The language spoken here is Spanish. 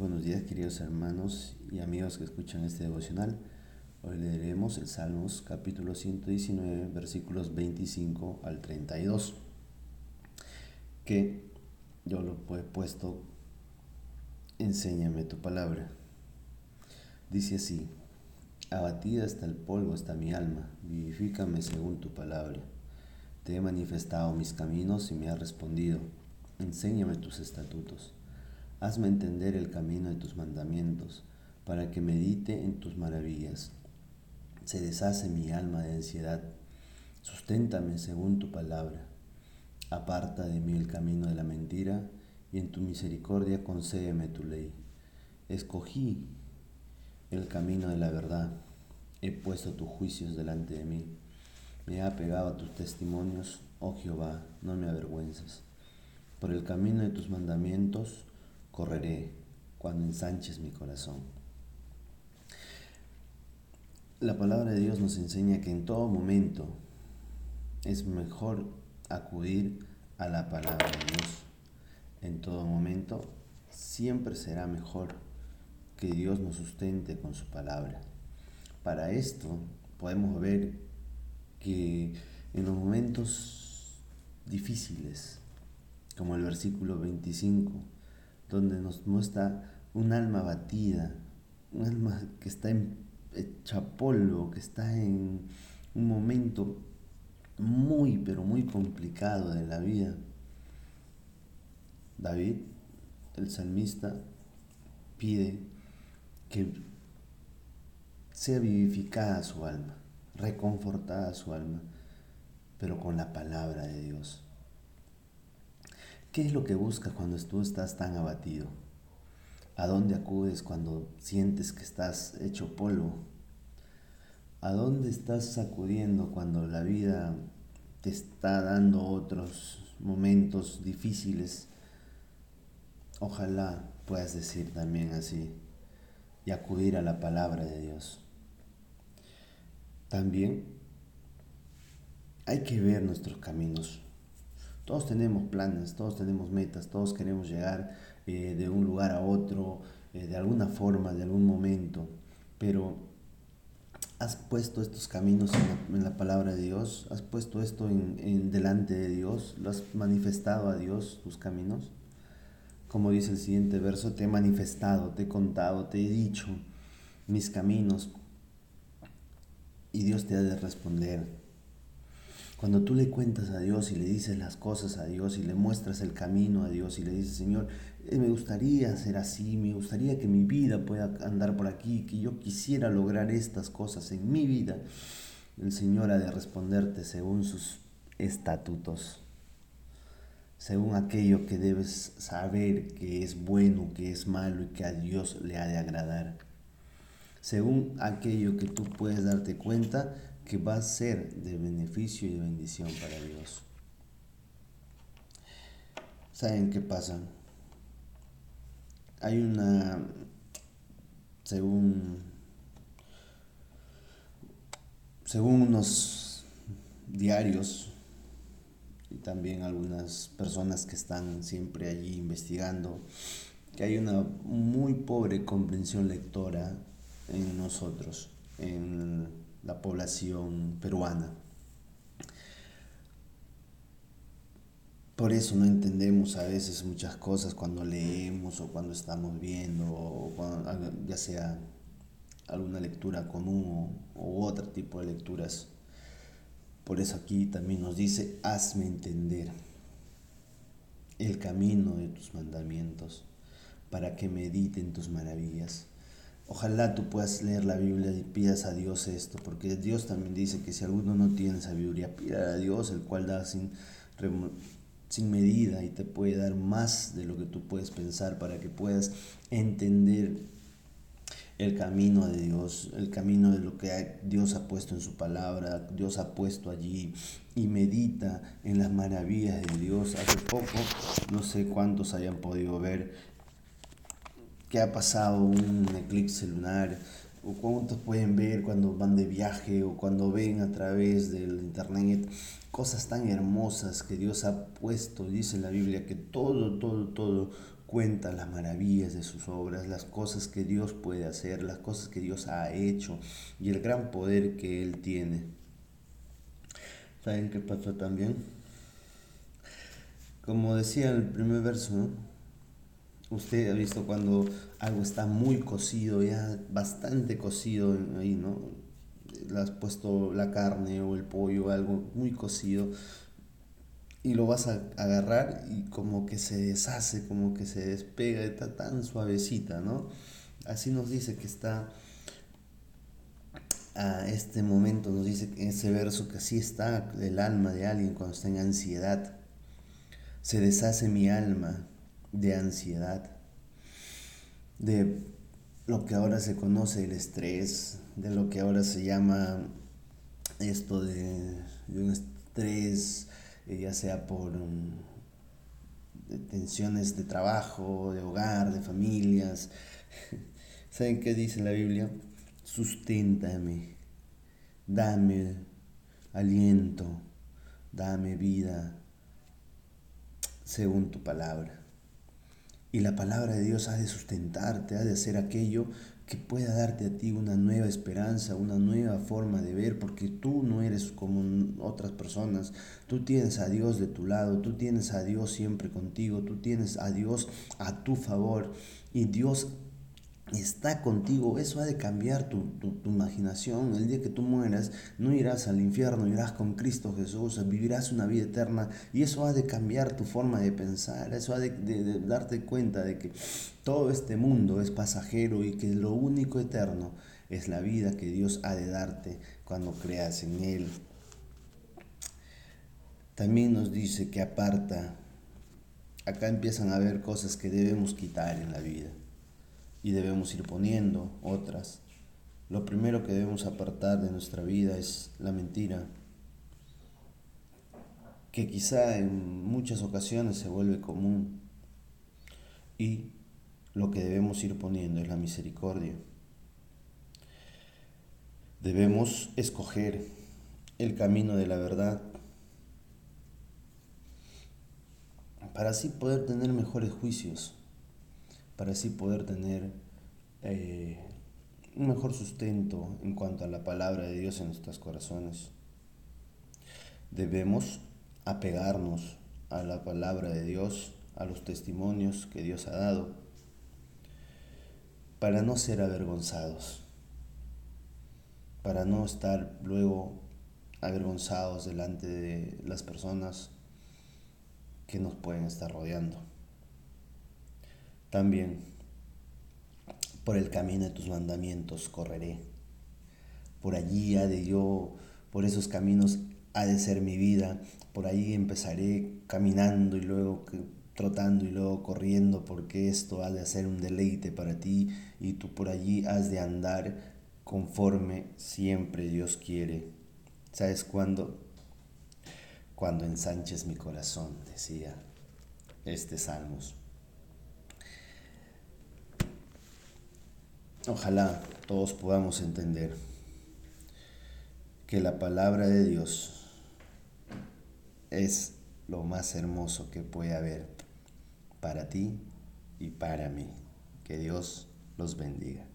buenos días queridos hermanos y amigos que escuchan este devocional. Hoy leeremos el Salmos capítulo 119 versículos 25 al 32 que yo lo he puesto Enséñame tu palabra. Dice así, abatida hasta el polvo está mi alma, vivifícame según tu palabra. Te he manifestado mis caminos y me has respondido, enséñame tus estatutos. Hazme entender el camino de tus mandamientos, para que medite en tus maravillas. Se deshace mi alma de ansiedad. Susténtame según tu palabra. Aparta de mí el camino de la mentira, y en tu misericordia concédeme tu ley. Escogí el camino de la verdad. He puesto tus juicios delante de mí. Me he apegado a tus testimonios, oh Jehová, no me avergüences. Por el camino de tus mandamientos correré cuando ensanches mi corazón. La palabra de Dios nos enseña que en todo momento es mejor acudir a la palabra de Dios. En todo momento siempre será mejor que Dios nos sustente con su palabra. Para esto podemos ver que en los momentos difíciles, como el versículo 25, donde nos muestra un alma batida, un alma que está hecha polvo, que está en un momento muy, pero muy complicado de la vida. David, el salmista, pide que sea vivificada su alma, reconfortada su alma, pero con la palabra de Dios. ¿Qué es lo que buscas cuando tú estás tan abatido? ¿A dónde acudes cuando sientes que estás hecho polvo? ¿A dónde estás acudiendo cuando la vida te está dando otros momentos difíciles? Ojalá puedas decir también así y acudir a la palabra de Dios. También hay que ver nuestros caminos todos tenemos planes, todos tenemos metas, todos queremos llegar eh, de un lugar a otro, eh, de alguna forma, de algún momento, pero has puesto estos caminos en la, palabra de Dios, has puesto esto en, delante de Dios, lo has manifestado a Dios, tus caminos. Como dice el siguiente verso, te he manifestado, te he contado, te he dicho mis caminos y Dios te ha de responder cuando tú le cuentas a Dios y le dices las cosas a Dios y le muestras el camino a Dios y le dices, Señor, eh, me gustaría ser así, me gustaría que mi vida pueda andar por aquí, que yo quisiera lograr estas cosas en mi vida, el Señor ha de responderte según sus estatutos, según aquello que debes saber que es bueno, que es malo y que a Dios le ha de agradar, según aquello que tú puedes darte cuenta que va a ser de beneficio y de bendición para Dios. ¿Saben qué pasa? Hay una, según, según unos diarios y también algunas personas que están siempre allí investigando, que hay una muy pobre comprensión lectora en nosotros, en la población peruana. Por eso no entendemos a veces muchas cosas cuando leemos o cuando estamos viendo, o ya sea alguna lectura común o, u otro tipo de lecturas. Por eso aquí también nos dice, hazme entender el camino de tus mandamientos, para que medite en tus maravillas. Ojalá tú puedas leer la Biblia y pidas a Dios esto, porque Dios también dice que si alguno no tiene sabiduría, pida a Dios, el cual da sin, sin medida y te puede dar más de lo que tú puedes pensar para que puedas entender el camino de Dios, el camino de lo que Dios ha puesto en su palabra, Dios ha puesto allí y medita en las maravillas de Dios. Hace poco, no sé cuántos hayan podido ver qué ha pasado un eclipse lunar, o cuántos pueden ver cuando van de viaje o cuando ven a través del internet cosas tan hermosas que Dios ha puesto. Dice la Biblia que todo, todo, todo cuenta las maravillas de sus obras, las cosas que Dios puede hacer, las cosas que Dios ha hecho y el gran poder que Él tiene. ¿Saben qué pasó también? Como decía el primer verso, usted ha visto cuando algo está muy cocido, ya bastante cocido ahí, ¿no? Le has puesto la carne o el pollo, algo muy cocido, y lo vas a agarrar y como que se deshace, como que se despega, está tan suavecita, ¿no? Así nos dice que está a este momento, nos dice ese verso que así está el alma de alguien cuando está en ansiedad. Se deshace mi alma de ansiedad, de lo que ahora se conoce el estrés, de lo que ahora se llama esto de, un estrés eh, ya sea por um, tensiones de trabajo, de hogar, de familias. ¿Saben qué dice la Biblia? Susténtame, dame aliento, dame vida, según tu palabra. Y la palabra de Dios ha de sustentarte, ha de hacer aquello que pueda darte a ti una nueva esperanza, una nueva forma de ver, porque tú no eres como otras personas, tú tienes a Dios de tu lado, tú tienes a Dios siempre contigo, tú tienes a Dios a tu favor. Y Dios está contigo, eso ha de cambiar tu, imaginación. El día que tú mueras, no irás al infierno, irás con Cristo Jesús, vivirás una vida eterna y eso ha de cambiar tu forma de pensar, eso ha de, darte cuenta de que todo este mundo es pasajero y que lo único eterno es la vida que Dios ha de darte cuando creas en Él. También nos dice que aparta, acá empiezan a haber cosas que debemos quitar en la vida y debemos ir poniendo otras. Lo primero que debemos apartar de nuestra vida es la mentira, que quizá en muchas ocasiones se vuelve común. Y lo que debemos ir poniendo es la misericordia. Debemos escoger el camino de la verdad para así poder tener mejores juicios para así poder tener eh, un mejor sustento en cuanto a la palabra de Dios en nuestros corazones. Debemos apegarnos a la palabra de Dios, a los testimonios que Dios ha dado, para no ser avergonzados, para no estar luego avergonzados delante de las personas que nos pueden estar rodeando. También, por el camino de tus mandamientos correré. Por allí ha de yo, por esos caminos ha de ser mi vida. Por allí empezaré caminando y luego trotando y luego corriendo, porque esto ha de ser un deleite para ti y tú por allí has de andar conforme siempre Dios quiere. ¿Sabes cuándo? Cuando ensanches mi corazón, decía este Salmos. Ojalá todos podamos entender que la palabra de Dios es lo más hermoso que puede haber para ti y para mí. Que Dios los bendiga.